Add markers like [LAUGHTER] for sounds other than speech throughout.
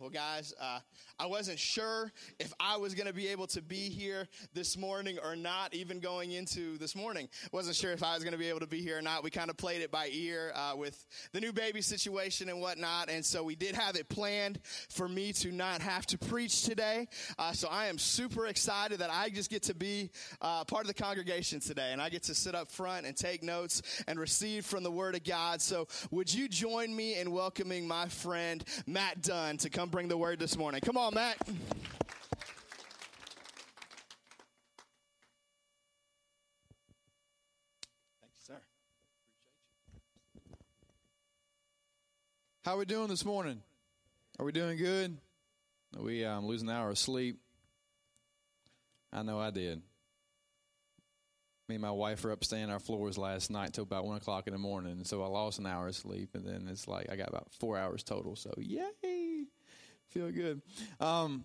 Well, guys, uh, I wasn't sure if I was going to be able to be here this morning or not, even going into this morning. Wasn't sure if I was going to be able to be here or not. We kind of played it by ear uh, with the new baby situation and whatnot. And so we did have it planned for me to not have to preach today. Uh, so I am super excited that I just get to be uh, part of the congregation today and I get to sit up front and take notes and receive from the Word of God. So would you join me in welcoming my friend Matt Dunn to come bring the word this morning. Come on, Matt. Thank you, sir. How are we doing this morning? Are we doing good? Are we um, losing an hour of sleep? I know I did. Me and my wife were up staying our floors last night till about one o'clock in the morning, and so I lost an hour of sleep, and then it's like I got about four hours total. So yay! Feel good. Um,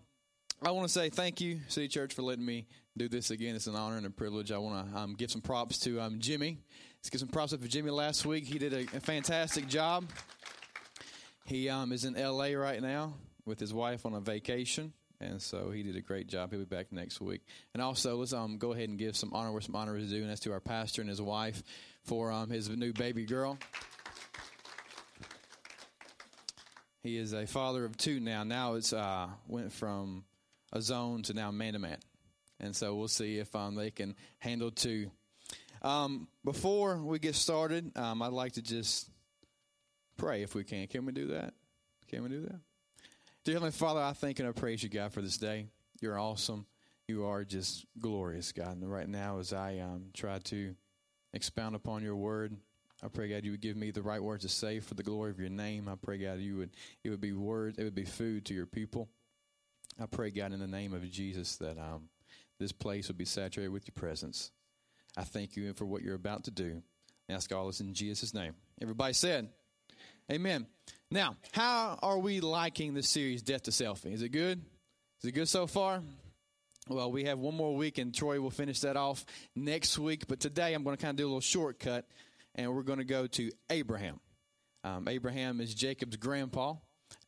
I want to say thank you, City Church, for letting me do this again. It's an honor and a privilege. I want to um, give some props to um, Jimmy. Let's give some props up for Jimmy last week. He did a, a fantastic job. He um, is in LA right now with his wife on a vacation, and so he did a great job. He'll be back next week. And also, let's um, go ahead and give some honor where some honor is due, and that's to our pastor and his wife for um, his new baby girl. He is a father of two now. Now it's uh, went from a zone to now man to man, and so we'll see if um, they can handle two. Um, before we get started, um, I'd like to just pray if we can. Can we do that? Can we do that? Dear Heavenly Father, I thank and I praise you, God, for this day. You're awesome. You are just glorious, God. And right now, as I um, try to expound upon your word, I pray, God, you would give me the right words to say for the glory of your name. I pray, God, you would it would be words, it would be food to your people. I pray, God, in the name of Jesus, that um, this place would be saturated with your presence. I thank you for what you're about to do. I ask all this in Jesus' name. Everybody said, Amen. Now, how are we liking this series, Death to Selfie? Is it good? Is it good so far? Well, we have one more week, and Troy will finish that off next week. But today, I'm going to kind of do a little shortcut and we're going to go to Abraham. Um, Abraham is Jacob's grandpa.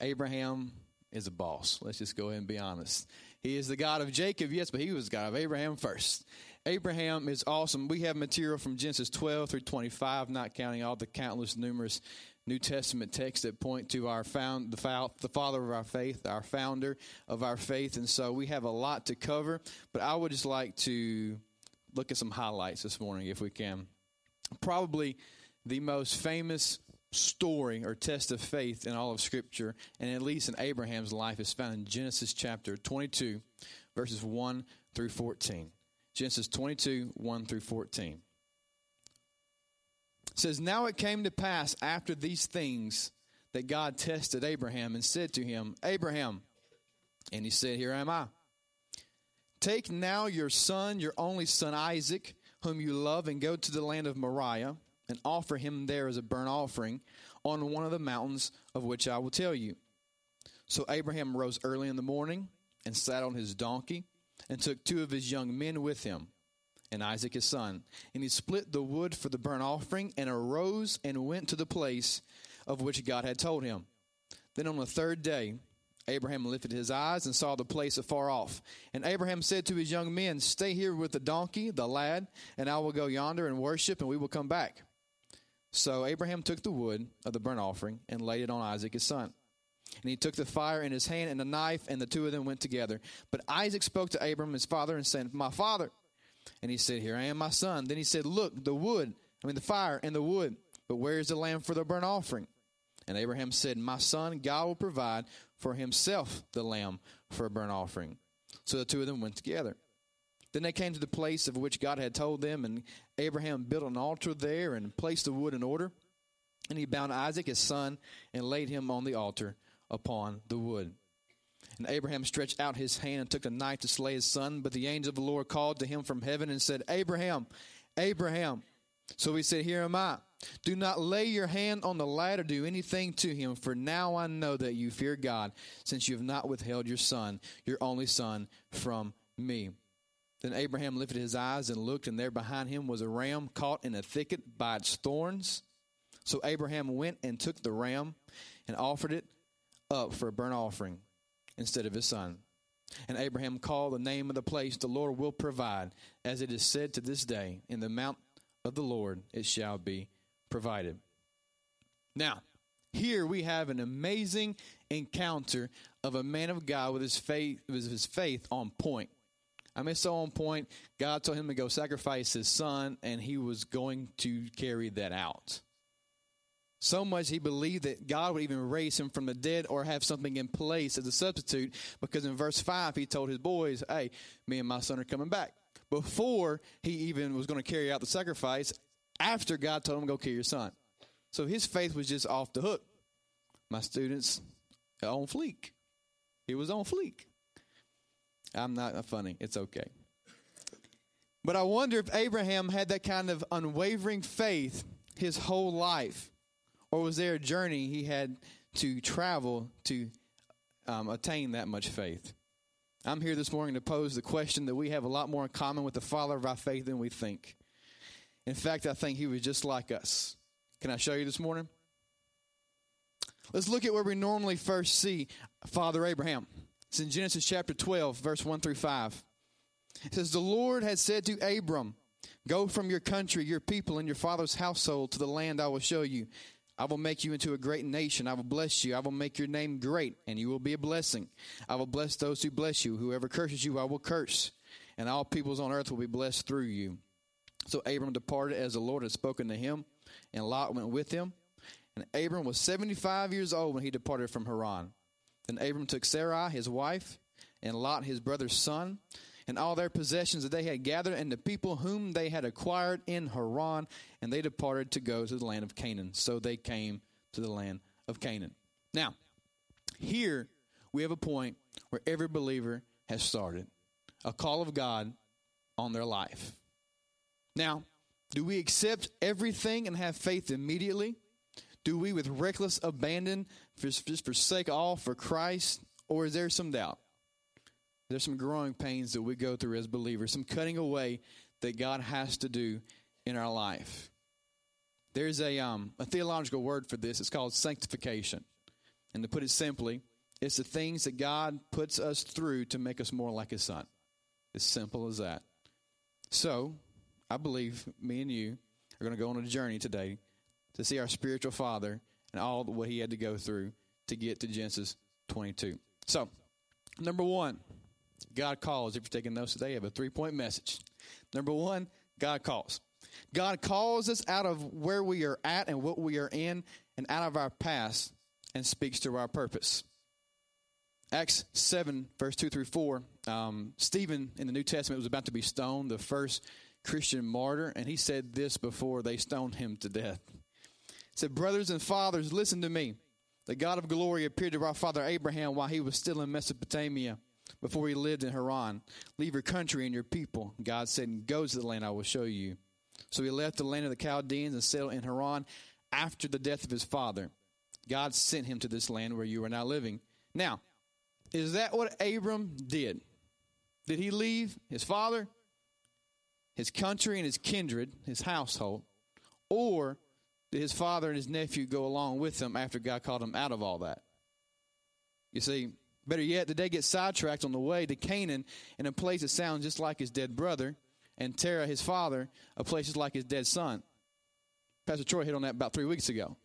Abraham is a boss. Let's just go ahead and be honest. He is the God of Jacob, yes, but he was God of Abraham first. Abraham is awesome. We have material from Genesis 12 through 25, not counting all the countless numerous New Testament texts that point to our found the, the father of our faith, our founder of our faith, and so we have a lot to cover. But I would just like to look at some highlights this morning, if we can probably the most famous story or test of faith in all of Scripture, and at least in Abraham's life, is found in Genesis chapter 22, verses 1 through 14. Genesis 22, 1 through 14. It says, Now it came to pass after these things that God tested Abraham and said to him, Abraham, and he said, Here am I. Take now your son, your only son Isaac whom you love, and go to the land of Moriah, and offer him there as a burnt offering on one of the mountains of which I will tell you. So Abraham rose early in the morning and sat on his donkey, and took two of his young men with him, and Isaac his son. And he split the wood for the burnt offering, and arose and went to the place of which God had told him. Then on the third day, Abraham lifted his eyes and saw the place afar off. And Abraham said to his young men, Stay here with the donkey, the lad, and I will go yonder and worship, and we will come back. So Abraham took the wood of the burnt offering and laid it on Isaac his son. And he took the fire in his hand and the knife, and the two of them went together. But Isaac spoke to Abraham, his father, and said, My father. And he said, Here I am, my son. Then he said, Look, the wood, I mean, the fire and the wood, but where is the lamb for the burnt offering? And Abraham said, My son, God will provide for himself the lamb for a burnt offering. So the two of them went together. Then they came to the place of which God had told them, and Abraham built an altar there and placed the wood in order. And he bound Isaac his son and laid him on the altar upon the wood. And Abraham stretched out his hand and took the knife to slay his son. But the angel of the Lord called to him from heaven and said, Abraham, Abraham. So he said, Here am I. Do not lay your hand on the lad or do anything to him, for now I know that you fear God, since you have not withheld your son, your only son, from me. Then Abraham lifted his eyes and looked, and there behind him was a ram caught in a thicket by its thorns. So Abraham went and took the ram and offered it up for a burnt offering instead of his son. And Abraham called the name of the place, The Lord will provide, as it is said to this day, In the mount of the Lord it shall be provided. Now, here we have an amazing encounter of a man of God with his faith, with his faith on point. I mean, so on point. God told him to go sacrifice his son, and he was going to carry that out. So much he believed that God would even raise him from the dead or have something in place as a substitute, because in verse 5, he told his boys, Hey, me and my son are coming back. Before he even was going to carry out the sacrifice, after God told him go kill your son. So his faith was just off the hook. My students on fleek. It was on fleek. I'm not funny. It's okay. But I wonder if Abraham had that kind of unwavering faith his whole life, or was there a journey he had to travel to um, attain that much faith? I'm here this morning to pose the question that we have a lot more in common with the father of our faith than we think. In fact, I think he was just like us. Can I show you this morning? Let's look at where we normally first see Father Abraham. It's in Genesis chapter 12, verse 1 through 5. It says, The Lord had said to Abram, Go from your country, your people, and your father's household to the land I will show you. I will make you into a great nation. I will bless you. I will make your name great, and you will be a blessing. I will bless those who bless you. Whoever curses you, I will curse. And all peoples on earth will be blessed through you. So Abram departed as the Lord had spoken to him, and Lot went with him. And Abram was 75 years old when he departed from Haran. Then Abram took Sarai, his wife, and Lot, his brother's son, and all their possessions that they had gathered, and the people whom they had acquired in Haran, and they departed to go to the land of Canaan. So they came to the land of Canaan. Now, here we have a point where every believer has started a call of God on their life. Now, do we accept everything and have faith immediately? Do we, with reckless abandon, just forsake all for Christ? Or is there some doubt? There's some growing pains that we go through as believers, some cutting away that God has to do in our life. There's a, um, a theological word for this. It's called sanctification. And to put it simply, it's the things that God puts us through to make us more like His Son. As simple as that. So, I believe me and you are going to go on a journey today to see our spiritual father and all what he had to go through to get to Genesis 22. So, number one, God calls. If you're taking notes today, I have a three point message. Number one, God calls. God calls us out of where we are at and what we are in and out of our past and speaks to our purpose. Acts 7, verse 2 through 4. Um, Stephen in the New Testament was about to be stoned, the first Christian martyr, and he said this before they stoned him to death He said, Brothers and fathers, listen to me. The God of glory appeared to our father Abraham while he was still in Mesopotamia, before he lived in Haran. Leave your country and your people. God said, and Go to the land I will show you. So he left the land of the Chaldeans and settled in Haran after the death of his father. God sent him to this land where you are now living. Now, is that what Abram did? Did he leave his father, his country, and his kindred, his household? Or did his father and his nephew go along with him after God called him out of all that? You see, better yet, did they get sidetracked on the way to Canaan in a place that sounds just like his dead brother, and Terah, his father, a place just like his dead son? Pastor Troy hit on that about three weeks ago.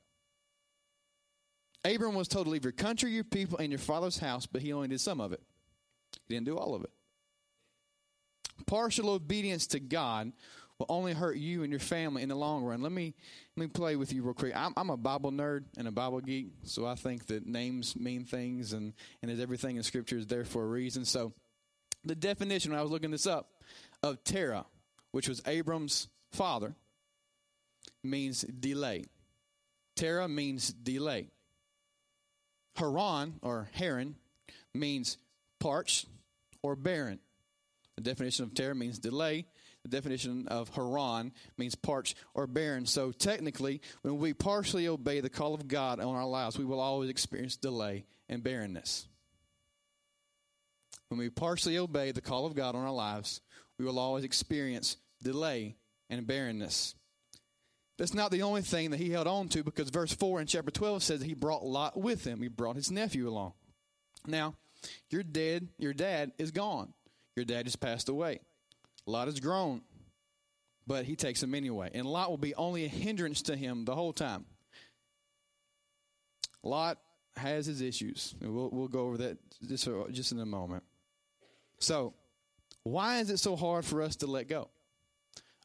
Abram was told to leave your country, your people, and your father's house, but he only did some of it. He didn't do all of it. Partial obedience to God will only hurt you and your family in the long run. Let me let me play with you real quick. I'm, I'm a Bible nerd and a Bible geek, so I think that names mean things, and and as everything in Scripture is there for a reason. So, the definition when I was looking this up of Terah, which was Abram's father, means delay. Terah means delay. Haran or Haran means parched or barren. The definition of Terah means delay. The definition of Haran means parched or barren. So technically, when we partially obey the call of God on our lives, we will always experience delay and barrenness. When we partially obey the call of God on our lives, we will always experience delay and barrenness. That's not the only thing that he held on to because verse 4 in chapter 12 says he brought Lot with him. He brought his nephew along. Now, Your dad, your dad is gone. Your dad has passed away. Lot is grown, but he takes him anyway. And Lot will be only a hindrance to him the whole time. Lot has his issues. We'll, we'll go over that just, just in a moment. So, why is it so hard for us to let go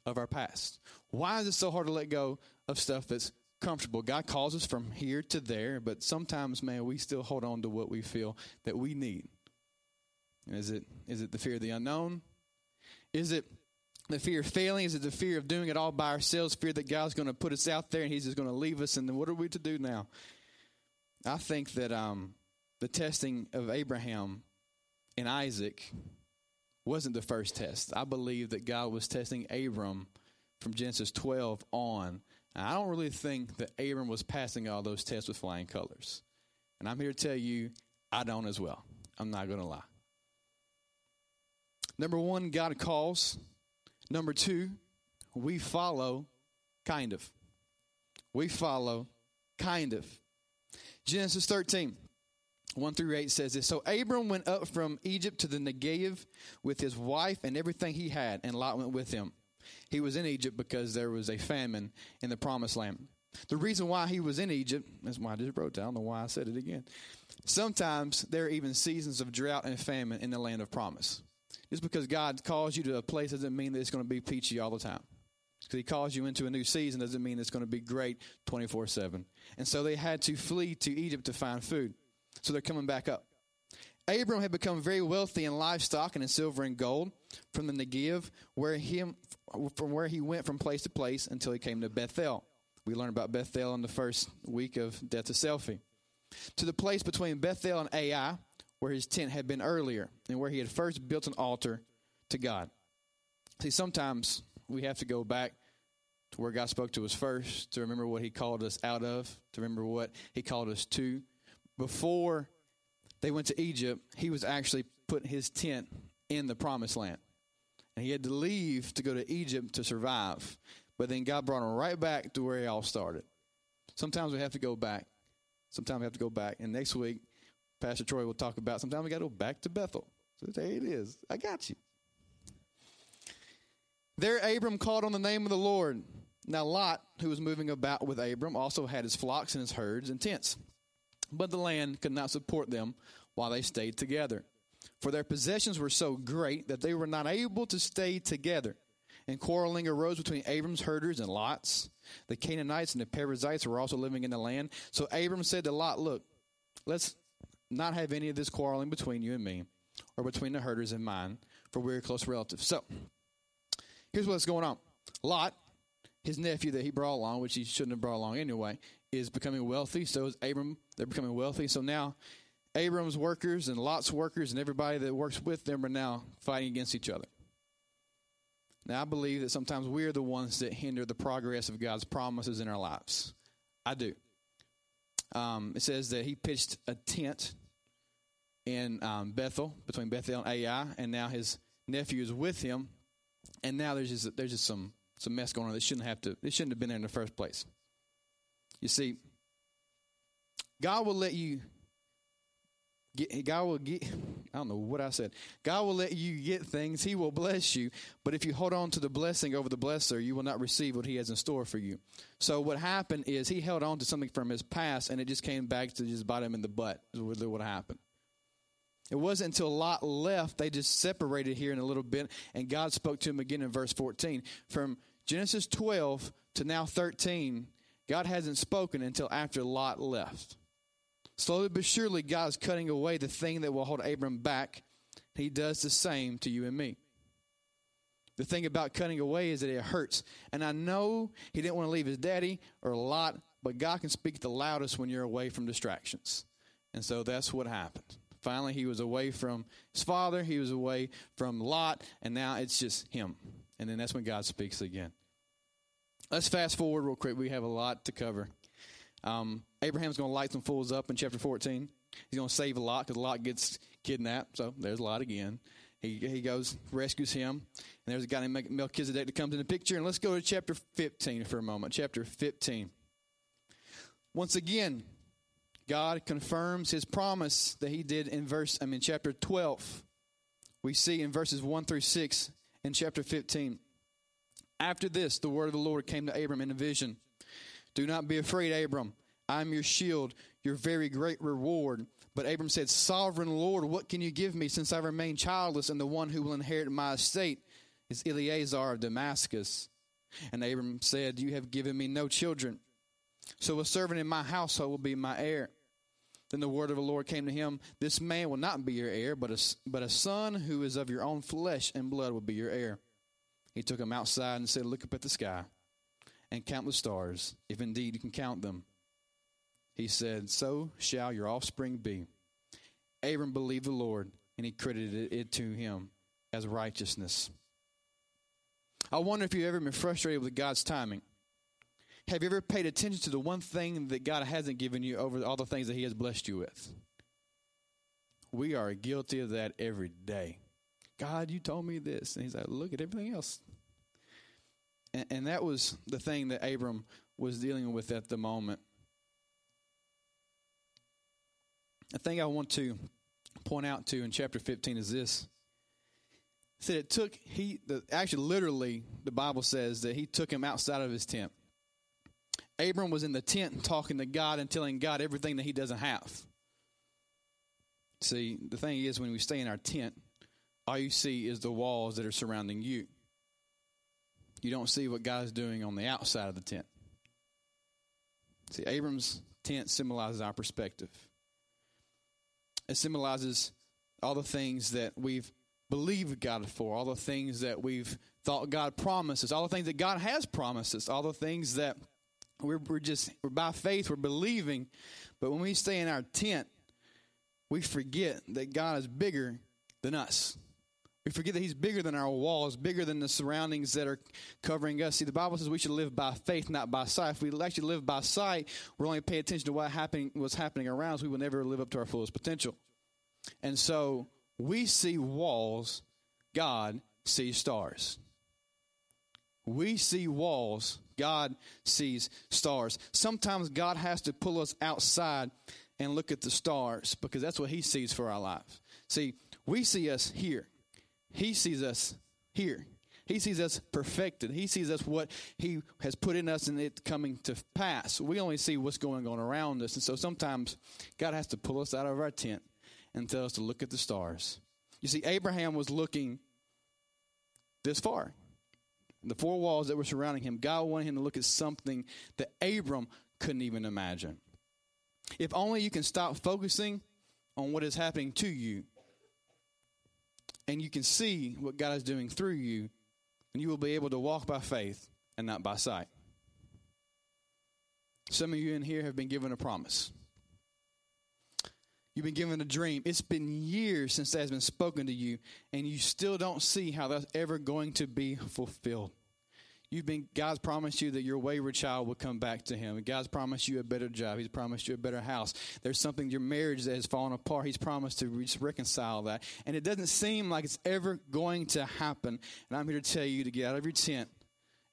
of our past? Why is it so hard to let go of stuff that's comfortable? God calls us from here to there, but sometimes, man, we still hold on to what we feel that we need. Is it is it the fear of the unknown? Is it the fear of failing? Is it the fear of doing it all by ourselves? Fear that God's going to put us out there and He's just going to leave us, and then what are we to do now? I think that um, the testing of Abraham and Isaac wasn't the first test. I believe that God was testing Abram from Genesis 12 on. I don't really think that Abram was passing all those tests with flying colors. And I'm here to tell you, I don't as well. I'm not going to lie. Number one, God calls. Number two, we follow kind of. We follow kind of. Genesis 13, 1 through 8 says this So Abram went up from Egypt to the Negev with his wife and everything he had, and Lot went with him. He was in Egypt because there was a famine in the promised land. The reason why he was in Egypt, that's why I just wrote down, I don't know why I said it again. Sometimes there are even seasons of drought and famine in the land of promise. Just because God calls you to a place doesn't mean that it's going to be peachy all the time. Because he calls you into a new season doesn't mean it's going to be great 24 7. And so they had to flee to Egypt to find food. So they're coming back up. Abram had become very wealthy in livestock and in silver and gold from the Negev, where him, from where he went from place to place until he came to Bethel. We learned about Bethel in the first week of Death to Selfie. To the place between Bethel and Ai, where his tent had been earlier, and where he had first built an altar to God. See, sometimes we have to go back to where God spoke to us first, to remember what he called us out of, to remember what he called us to. Before they went to Egypt, he was actually putting his tent in the promised land. And he had to leave to go to Egypt to survive. But then God brought him right back to where he all started. Sometimes we have to go back. Sometimes we have to go back. And next week, Pastor Troy will talk about sometimes we got to go back to Bethel. So there it is. I got you. There, Abram called on the name of the Lord. Now, Lot, who was moving about with Abram, also had his flocks and his herds and tents. But the land could not support them while they stayed together. For their possessions were so great that they were not able to stay together. And quarreling arose between Abram's herders and Lot's. The Canaanites and the Perizzites were also living in the land. So Abram said to Lot, Look, let's not have any of this quarreling between you and me, or between the herders and mine, for we're close relatives. So here's what's going on Lot, his nephew that he brought along, which he shouldn't have brought along anyway, is becoming wealthy. So is Abram. They're becoming wealthy. So now Abram's workers and Lot's workers and everybody that works with them are now fighting against each other. Now, I believe that sometimes we're the ones that hinder the progress of God's promises in our lives. I do. Um, it says that he pitched a tent in um, Bethel, between Bethel and Ai, and now his nephew is with him. And now there's just, there's just some, some mess going on that shouldn't have to, it shouldn't have been there in the first place. You see, God will let you Get, God will get, I don't know what I said. God will let you get things. He will bless you. But if you hold on to the blessing over the blesser, you will not receive what he has in store for you. So what happened is he held on to something from his past and it just came back to just bite him in the butt is what happened. It wasn't until Lot left, they just separated here in a little bit, and God spoke to him again in verse 14. From Genesis 12 to now 13, God hasn't spoken until after Lot left. Slowly but surely, God is cutting away the thing that will hold Abram back. He does the same to you and me. The thing about cutting away is that it hurts. And I know he didn't want to leave his daddy or Lot, but God can speak the loudest when you're away from distractions. And so that's what happened. Finally, he was away from his father, he was away from Lot, and now it's just him. And then that's when God speaks again. Let's fast forward real quick. We have a lot to cover. Um, Abraham's going to light some fools up in chapter 14. He's going to save lot because Lot gets kidnapped. So there's Lot again. He, he goes, rescues him. And there's a guy named Melchizedek that comes in the picture. And let's go to chapter 15 for a moment. Chapter 15. Once again, God confirms his promise that he did in verse, I mean, chapter 12. We see in verses 1 through 6 in chapter 15. After this, the word of the Lord came to Abram in a vision. Do not be afraid, Abram. I am your shield, your very great reward. But Abram said, Sovereign Lord, what can you give me since I remain childless, and the one who will inherit my estate is Eliezer of Damascus? And Abram said, You have given me no children, so a servant in my household will be my heir. Then the word of the Lord came to him This man will not be your heir, but a, but a son who is of your own flesh and blood will be your heir. He took him outside and said, Look up at the sky and count the stars, if indeed you can count them. He said, So shall your offspring be. Abram believed the Lord, and he credited it to him as righteousness. I wonder if you've ever been frustrated with God's timing. Have you ever paid attention to the one thing that God hasn't given you over all the things that He has blessed you with? We are guilty of that every day. God, you told me this. And He's like, look at everything else. And, and that was the thing that Abram was dealing with at the moment. The thing I want to point out to in chapter 15 is this. It said it took he the, actually literally the Bible says that he took him outside of his tent. Abram was in the tent talking to God and telling God everything that he doesn't have. See, the thing is when we stay in our tent, all you see is the walls that are surrounding you. You don't see what God is doing on the outside of the tent. See, Abram's tent symbolizes our perspective. It symbolizes all the things that we've believed God for, all the things that we've thought God promises, all the things that God has promised us, all the things that we're, we're just, we're by faith, we're believing. But when we stay in our tent, we forget that God is bigger than us. We forget that He's bigger than our walls, bigger than the surroundings that are covering us. See, the Bible says we should live by faith, not by sight. If we actually live by sight, we're only pay attention to what happening, what's happening around us. We will never live up to our fullest potential. And so we see walls, God sees stars. We see walls, God sees stars. Sometimes God has to pull us outside and look at the stars because that's what He sees for our lives. See, we see us here. He sees us here. He sees us perfected. He sees us what He has put in us and it coming to pass. We only see what's going on around us. And so sometimes God has to pull us out of our tent and tell us to look at the stars. You see, Abraham was looking this far. The four walls that were surrounding him, God wanted him to look at something that Abram couldn't even imagine. If only you can stop focusing on what is happening to you and you can see what God is doing through you, and you will be able to walk by faith and not by sight. Some of you in here have been given a promise. You've been given a dream. It's been years since that has been spoken to you, and you still don't see how that's ever going to be fulfilled. You've been God's promised you that your wayward child will come back to Him. God's promised you a better job. He's promised you a better house. There's something in your marriage that has fallen apart. He's promised to reconcile that, and it doesn't seem like it's ever going to happen. And I'm here to tell you to get out of your tent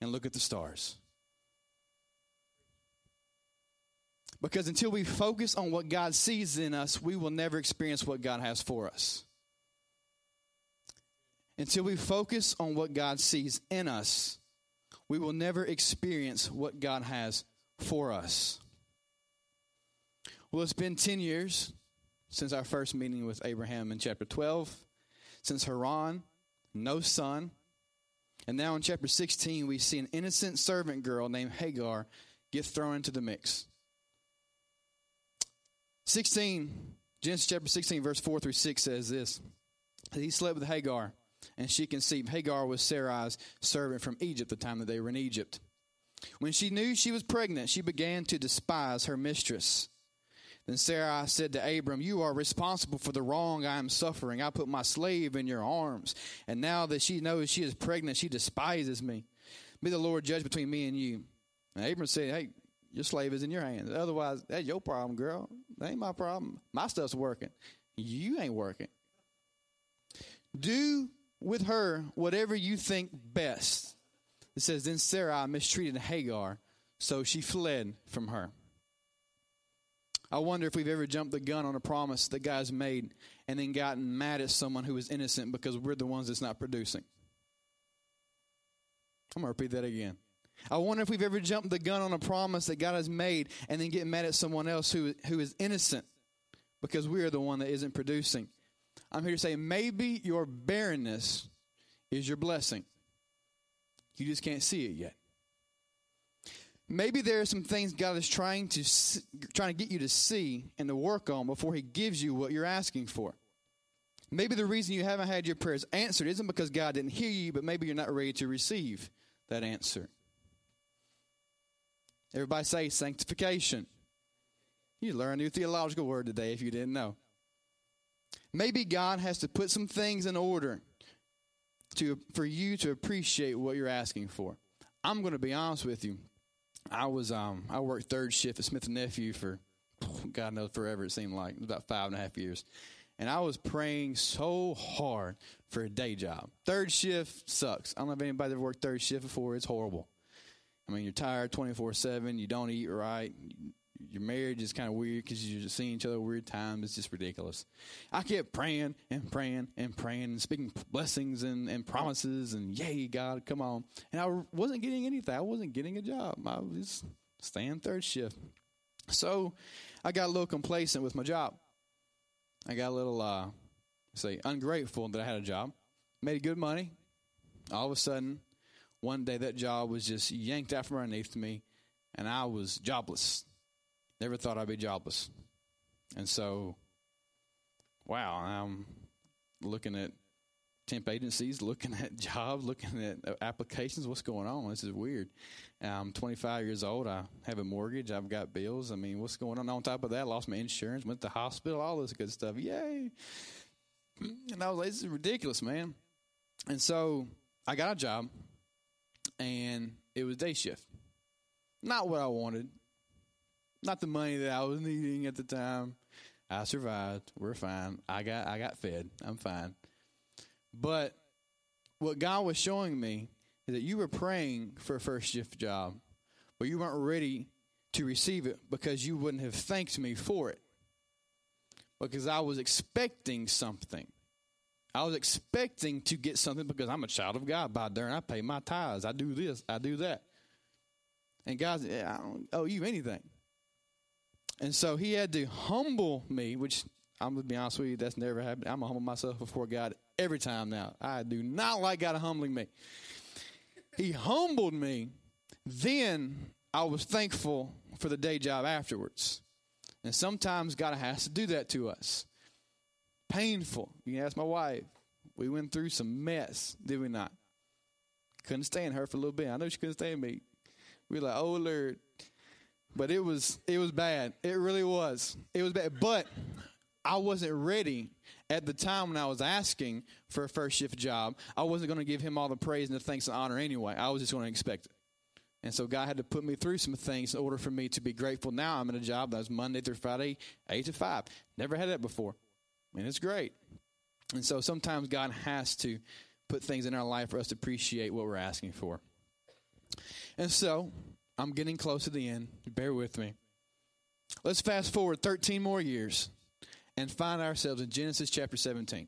and look at the stars. Because until we focus on what God sees in us, we will never experience what God has for us. Until we focus on what God sees in us, we will never experience what God has for us. Well, it's been 10 years since our first meeting with Abraham in chapter 12, since Haran, no son. And now in chapter 16, we see an innocent servant girl named Hagar get thrown into the mix. 16, Genesis chapter 16, verse 4 through 6 says this He slept with Hagar, and she conceived. Hagar was Sarai's servant from Egypt, the time that they were in Egypt. When she knew she was pregnant, she began to despise her mistress. Then Sarai said to Abram, You are responsible for the wrong I am suffering. I put my slave in your arms, and now that she knows she is pregnant, she despises me. May the Lord judge between me and you. And Abram said, Hey, your slave is in your hands. Otherwise, that's your problem, girl. That ain't my problem. My stuff's working. You ain't working. Do with her whatever you think best. It says, Then Sarai mistreated Hagar, so she fled from her. I wonder if we've ever jumped the gun on a promise that God's made and then gotten mad at someone who is innocent because we're the ones that's not producing. I'm going to repeat that again. I wonder if we've ever jumped the gun on a promise that God has made and then get mad at someone else who, who is innocent because we are the one that isn't producing. I'm here to say maybe your barrenness is your blessing. You just can't see it yet. Maybe there are some things God is trying to trying to get you to see and to work on before He gives you what you're asking for. Maybe the reason you haven't had your prayers answered isn't because God didn't hear you, but maybe you're not ready to receive that answer. Everybody say sanctification. You learned a new theological word today if you didn't know. Maybe God has to put some things in order to for you to appreciate what you're asking for. I'm going to be honest with you. I was um I worked third shift at Smith and Nephew for [SIGHS] God knows forever it seemed like about five and a half years. And I was praying so hard for a day job. Third shift sucks. I don't know if anybody ever worked third shift before. It's horrible. I mean, you're tired 24 7. You don't eat right. Your marriage is kind of weird because you're just seeing each other weird times. It's just ridiculous. I kept praying and praying and praying and speaking blessings and, and promises and, yay, God, come on. And I wasn't getting anything. I wasn't getting a job. I was staying third shift. So I got a little complacent with my job. I got a little, uh, say, ungrateful that I had a job. Made good money. All of a sudden, one day that job was just yanked out from underneath me, and I was jobless. Never thought I'd be jobless. And so, wow, I'm looking at temp agencies, looking at [LAUGHS] jobs, looking at applications. What's going on? This is weird. I'm 25 years old. I have a mortgage. I've got bills. I mean, what's going on? On top of that, I lost my insurance, went to hospital, all this good stuff. Yay. And I was like, this is ridiculous, man. And so I got a job, and it was day shift. Not what I wanted, not the money that I was needing at the time. I survived. We're fine. I got I got fed. I'm fine. But what God was showing me is that you were praying for a first shift job, but you weren't ready to receive it because you wouldn't have thanked me for it. Because I was expecting something. I was expecting to get something because I'm a child of God. By darn, I pay my tithes. I do this. I do that. And God, I don't owe you anything. And so He had to humble me, which I'm gonna be honest with you, that's never happened. I'm gonna humble myself before God every time now. I do not like God humbling me. He humbled me. Then I was thankful for the day job afterwards. And sometimes God has to do that to us. Painful. You can ask my wife. We went through some mess, did we not? Couldn't stand her for a little bit. I know she couldn't stand me. We were like, oh Lord. But it was it was bad. It really was. It was bad. But I wasn't ready at the time when I was asking for a first shift job. I wasn't going to give him all the praise and the thanks and honor anyway. I was just going to expect it. And so God had to put me through some things in order for me to be grateful. Now I'm in a job that was Monday through Friday, 8 to 5. Never had that before. And it's great. And so sometimes God has to put things in our life for us to appreciate what we're asking for. And so I'm getting close to the end. Bear with me. Let's fast forward 13 more years and find ourselves in Genesis chapter 17.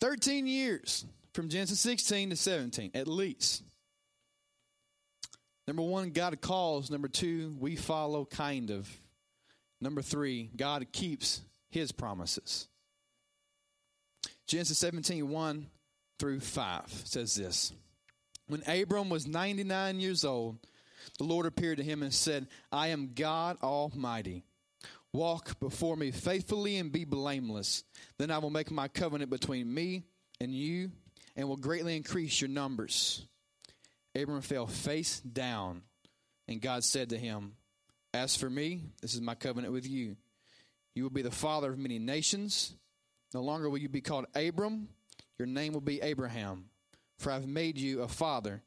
13 years from Genesis 16 to 17, at least. Number one, God calls. Number two, we follow, kind of. Number three, God keeps his promises. Genesis 17, 1 through 5 says this When Abram was 99 years old, the Lord appeared to him and said, I am God Almighty. Walk before me faithfully and be blameless. Then I will make my covenant between me and you and will greatly increase your numbers. Abram fell face down, and God said to him, As for me, this is my covenant with you. You will be the father of many nations. No longer will you be called Abram, your name will be Abraham, for I've made you a father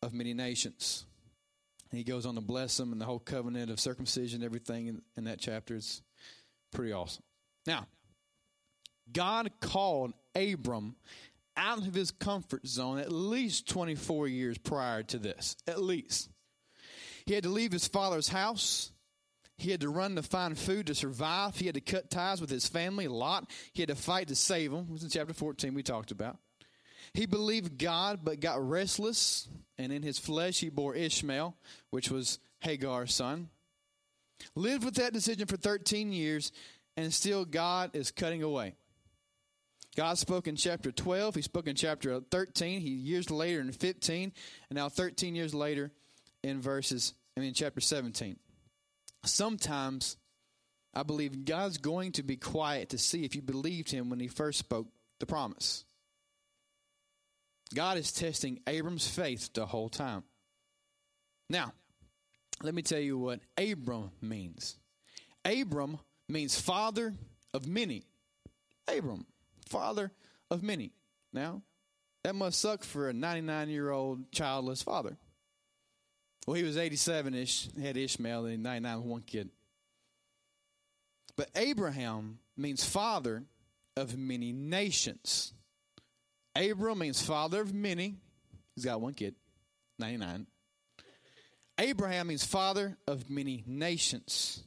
of many nations. And he goes on to bless them and the whole covenant of circumcision, everything in, in that chapter is pretty awesome. Now, God called Abram out of his comfort zone at least 24 years prior to this. At least. He had to leave his father's house He had to run to find food to survive. He had to cut ties with his family, Lot. He had to fight to save them. It was in chapter 14 we talked about. He believed God but got restless, and in his flesh he bore Ishmael, which was Hagar's son. Lived with that decision for 13 years, and still God is cutting away. God spoke in chapter 12, he spoke in chapter 13, he years later in 15, and now 13 years later in verses I mean chapter 17. Sometimes I believe God's going to be quiet to see if you believed him when he first spoke the promise. God is testing Abram's faith the whole time. Now, let me tell you what Abram means. Abram means father of many. Abram, father of many. Now, that must suck for a 99 year old childless father. Well, he was 87 ish, had Ishmael, and 99 with one kid. But Abraham means father of many nations. Abram means father of many. He's got one kid, 99. Abraham means father of many nations.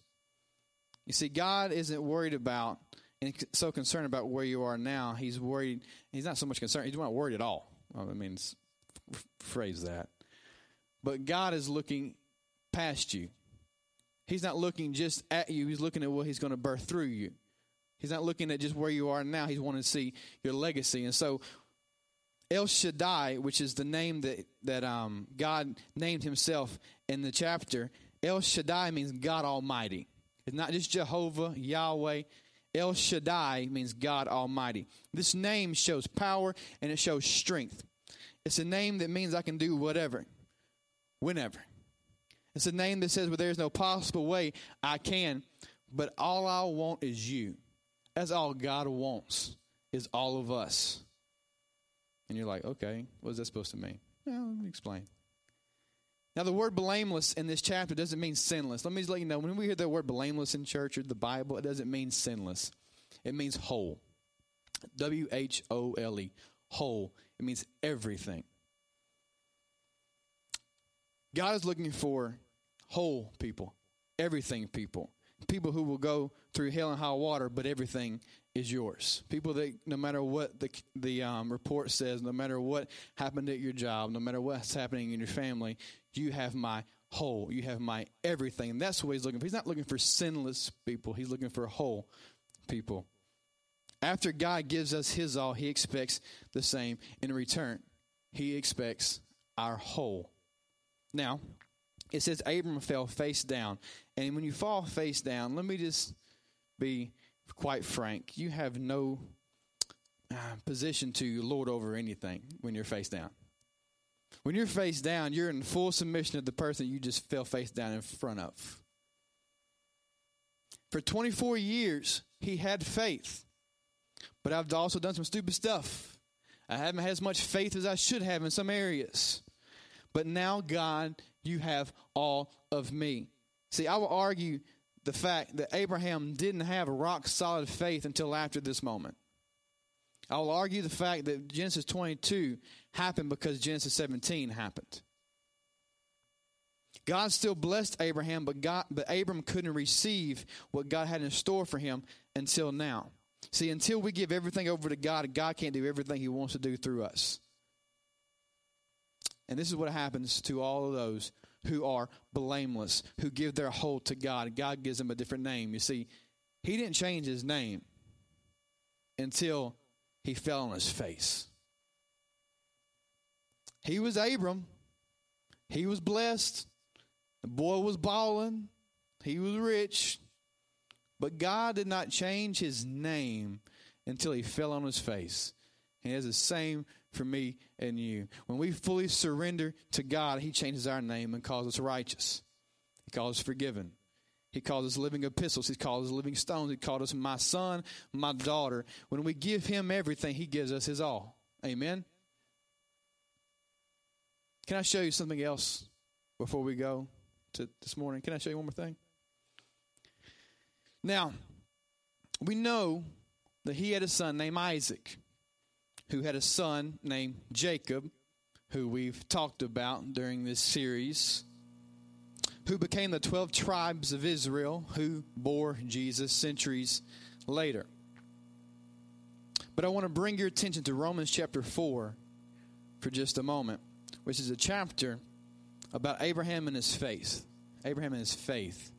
You see, God isn't worried about and so concerned about where you are now. He's worried. He's not so much concerned. He's not worried at all. I mean, phrase that. But God is looking past you. He's not looking just at you. He's looking at what He's going to birth through you. He's not looking at just where you are now. He's wanting to see your legacy. And so El Shaddai, which is the name that that um, God named Himself in the chapter, El Shaddai means God Almighty. It's not just Jehovah, Yahweh. El Shaddai means God Almighty. This name shows power and it shows strength. It's a name that means I can do whatever, whenever. It's a name that says, well, there's no possible way I can, but all I want is you. That's all God wants, is all of us. And you're like, okay, what is that supposed to mean? Well, let me explain. Now, the word blameless in this chapter doesn't mean sinless. Let me just let you know when we hear the word blameless in church or the Bible, it doesn't mean sinless. It means whole. W H O L E. Whole. It means everything. God is looking for whole people, everything people, people who will go through hell and high water, but everything is yours. People that no matter what the the um, report says, no matter what happened at your job, no matter what's happening in your family, you have my whole. You have my everything. And that's what he's looking for. He's not looking for sinless people. He's looking for whole people. After God gives us his all, he expects the same in return. He expects our whole. Now, it says Abram fell face down. And when you fall face down, let me just be quite frank, you have no uh, position to lord over anything when you're face down. When you're face down, you're in full submission of the person you just fell face down in front of. For 24 years, he had faith, but I've also done some stupid stuff. I haven't had as much faith as I should have in some areas. But now, God, you have all of me. See, I will argue the fact that Abraham didn't have a rock solid faith until after this moment. I will argue the fact that Genesis 22 happened because Genesis 17 happened. God still blessed Abraham, but God, but Abram couldn't receive what God had in store for him until now. See, until we give everything over to God, God can't do everything He wants to do through us. And this is what happens to all of those who are blameless, who give their whole to God. God gives them a different name. You see, he didn't change his name until he fell on his face. He was Abram. He was blessed. The boy was balling. He was rich. But God did not change his name until he fell on his face. He has the same for me and you. When we fully surrender to God, He changes our name and calls us righteous. He calls us forgiven. He calls us living epistles. He calls us living stones. He called us my son, my daughter. When we give Him everything, He gives us His all. Amen. Can I show you something else before we go to this morning? Can I show you one more thing? Now, we know that he had a son named Isaac who had a son named Jacob, who we've talked about during this series. who became the 12 tribes of Israel, who bore Jesus centuries later. But I want to bring your attention to Romans chapter 4 for just a moment, which is a chapter about Abraham and his faith. Abraham and his faith.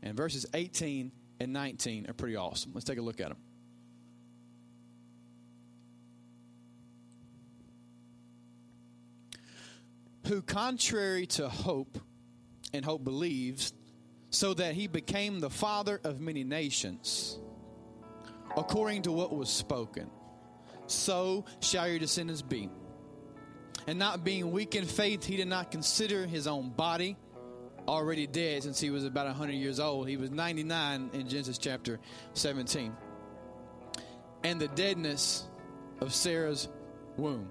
And verses 18 and 19 are pretty awesome. Let's take a look at them. Who, contrary to hope, and hope believes, so that he became the father of many nations, according to what was spoken. So shall your descendants be. And not being weak in faith, he did not consider his own body already dead since he was about 100 years old. He was 99 in Genesis chapter 17. And the deadness of Sarah's womb.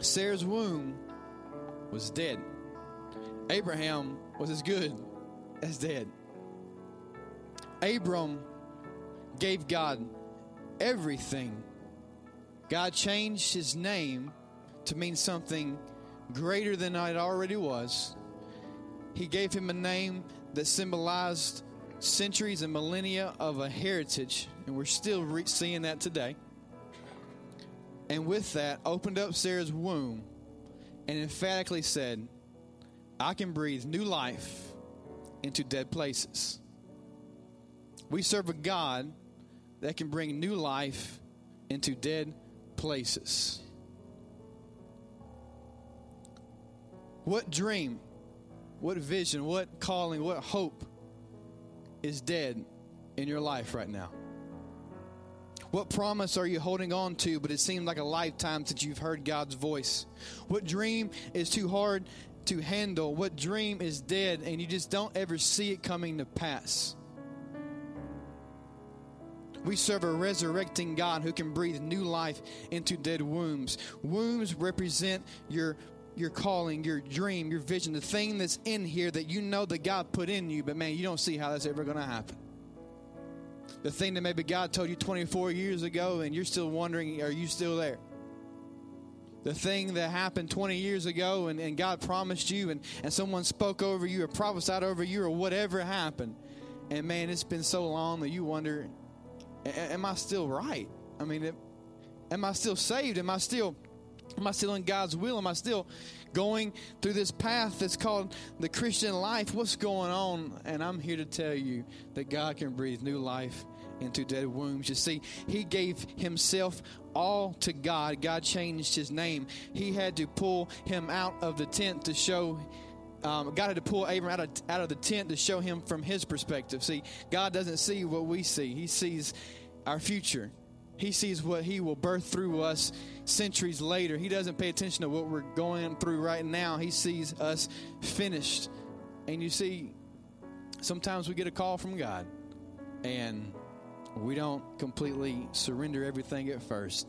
Sarah's womb was dead. Abraham was as good as dead. Abram gave God everything. God changed his name to mean something greater than it already was. He gave him a name that symbolized centuries and millennia of a heritage, and we're still re- seeing that today. And with that, opened up Sarah's womb and emphatically said, I can breathe new life into dead places. We serve a God that can bring new life into dead places. What dream, what vision, what calling, what hope is dead in your life right now? What promise are you holding on to, but it seemed like a lifetime since you've heard God's voice? What dream is too hard to handle? What dream is dead and you just don't ever see it coming to pass? We serve a resurrecting God who can breathe new life into dead wombs. Wombs represent your your calling, your dream, your vision, the thing that's in here that you know that God put in you, but man, you don't see how that's ever going to happen. The thing that maybe God told you 24 years ago and you're still wondering, are you still there? The thing that happened 20 years ago and, and God promised you and, and someone spoke over you or prophesied over you or whatever happened. And man, it's been so long that you wonder, am I still right? I mean, am I still saved? Am I still Am I still in God's will? Am I still going through this path that's called the Christian life? What's going on? And I'm here to tell you that God can breathe new life into dead wombs. You see, He gave Himself all to God. God changed His name. He had to pull Him out of the tent to show. Um, God had to pull Abram out of, out of the tent to show him from his perspective. See, God doesn't see what we see, He sees our future. He sees what He will birth through us centuries later. He doesn't pay attention to what we're going through right now. He sees us finished. And you see, sometimes we get a call from God and we don't completely surrender everything at first.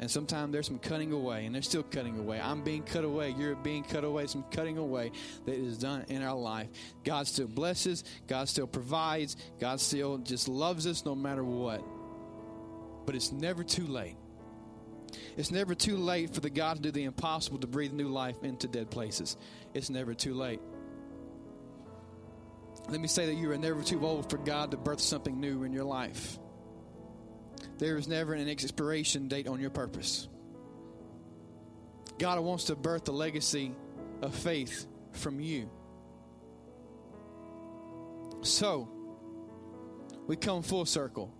And sometimes there's some cutting away, and they're still cutting away. I'm being cut away. You're being cut away. Some cutting away that is done in our life. God still blesses. God still provides. God still just loves us no matter what. But it's never too late. It's never too late for the God to do the impossible to breathe new life into dead places. It's never too late. Let me say that you are never too old for God to birth something new in your life. There is never an expiration date on your purpose. God wants to birth the legacy of faith from you. So, we come full circle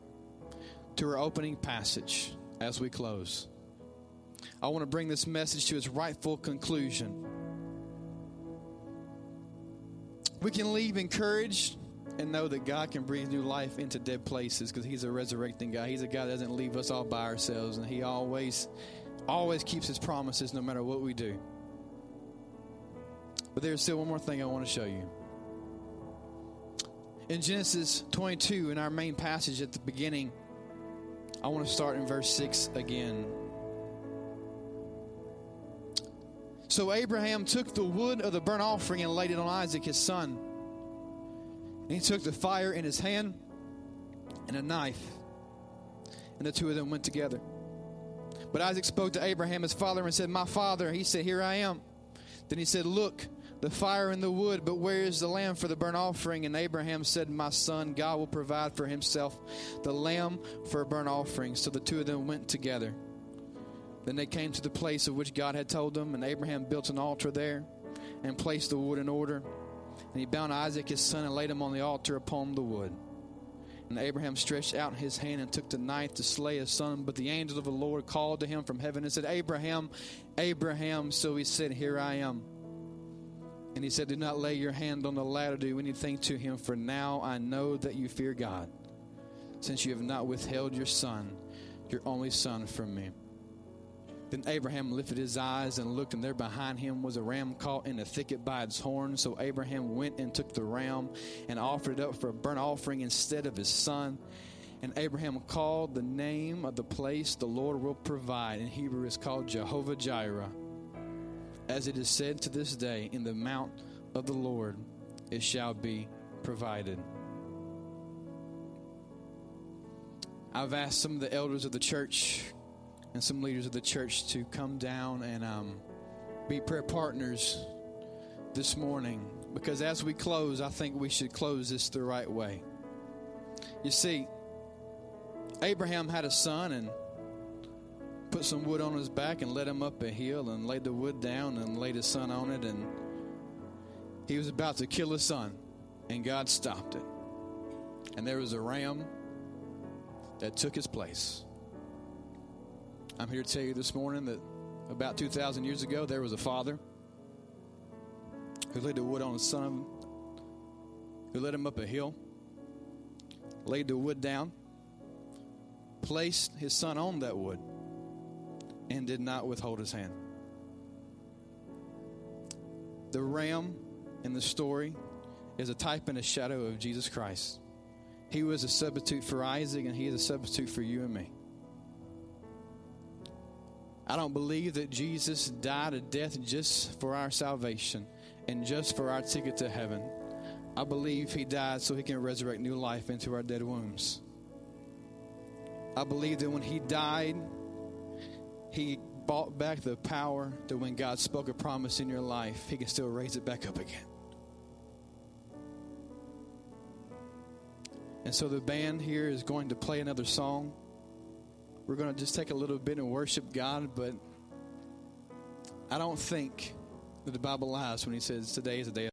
to our opening passage as we close. I want to bring this message to its rightful conclusion. We can leave encouraged and know that God can breathe new life into dead places because He's a resurrecting God. He's a God that doesn't leave us all by ourselves, and He always, always keeps His promises no matter what we do. But there's still one more thing I want to show you. In Genesis 22, in our main passage at the beginning, I want to start in verse 6 again. So Abraham took the wood of the burnt offering and laid it on Isaac his son. And he took the fire in his hand and a knife, and the two of them went together. But Isaac spoke to Abraham, his father, and said, My father. He said, Here I am. Then he said, Look, the fire and the wood, but where is the lamb for the burnt offering? And Abraham said, My son, God will provide for himself the lamb for a burnt offering. So the two of them went together. Then they came to the place of which God had told them, and Abraham built an altar there and placed the wood in order. And he bound Isaac his son and laid him on the altar upon the wood. And Abraham stretched out his hand and took the knife to slay his son. But the angel of the Lord called to him from heaven and said, Abraham, Abraham. So he said, Here I am. And he said, Do not lay your hand on the lad or do anything to him, for now I know that you fear God, since you have not withheld your son, your only son, from me. Then Abraham lifted his eyes and looked, and there behind him was a ram caught in a thicket by its horns. So Abraham went and took the ram and offered it up for a burnt offering instead of his son. And Abraham called the name of the place the Lord will provide. In Hebrew, it's called Jehovah Jireh. As it is said to this day, in the mount of the Lord it shall be provided. I've asked some of the elders of the church and some leaders of the church to come down and um, be prayer partners this morning because as we close, I think we should close this the right way. You see, Abraham had a son and put some wood on his back and led him up a hill and laid the wood down and laid his son on it and he was about to kill his son and God stopped it. And there was a ram that took his place. I'm here to tell you this morning that about 2,000 years ago, there was a father who laid the wood on his son, who led him up a hill, laid the wood down, placed his son on that wood, and did not withhold his hand. The ram in the story is a type and a shadow of Jesus Christ. He was a substitute for Isaac, and he is a substitute for you and me. I don't believe that Jesus died a death just for our salvation and just for our ticket to heaven. I believe he died so he can resurrect new life into our dead wombs. I believe that when he died, he bought back the power that when God spoke a promise in your life, he can still raise it back up again. And so the band here is going to play another song. We're going to just take a little bit and worship God, but I don't think that the Bible lies when he says today is the day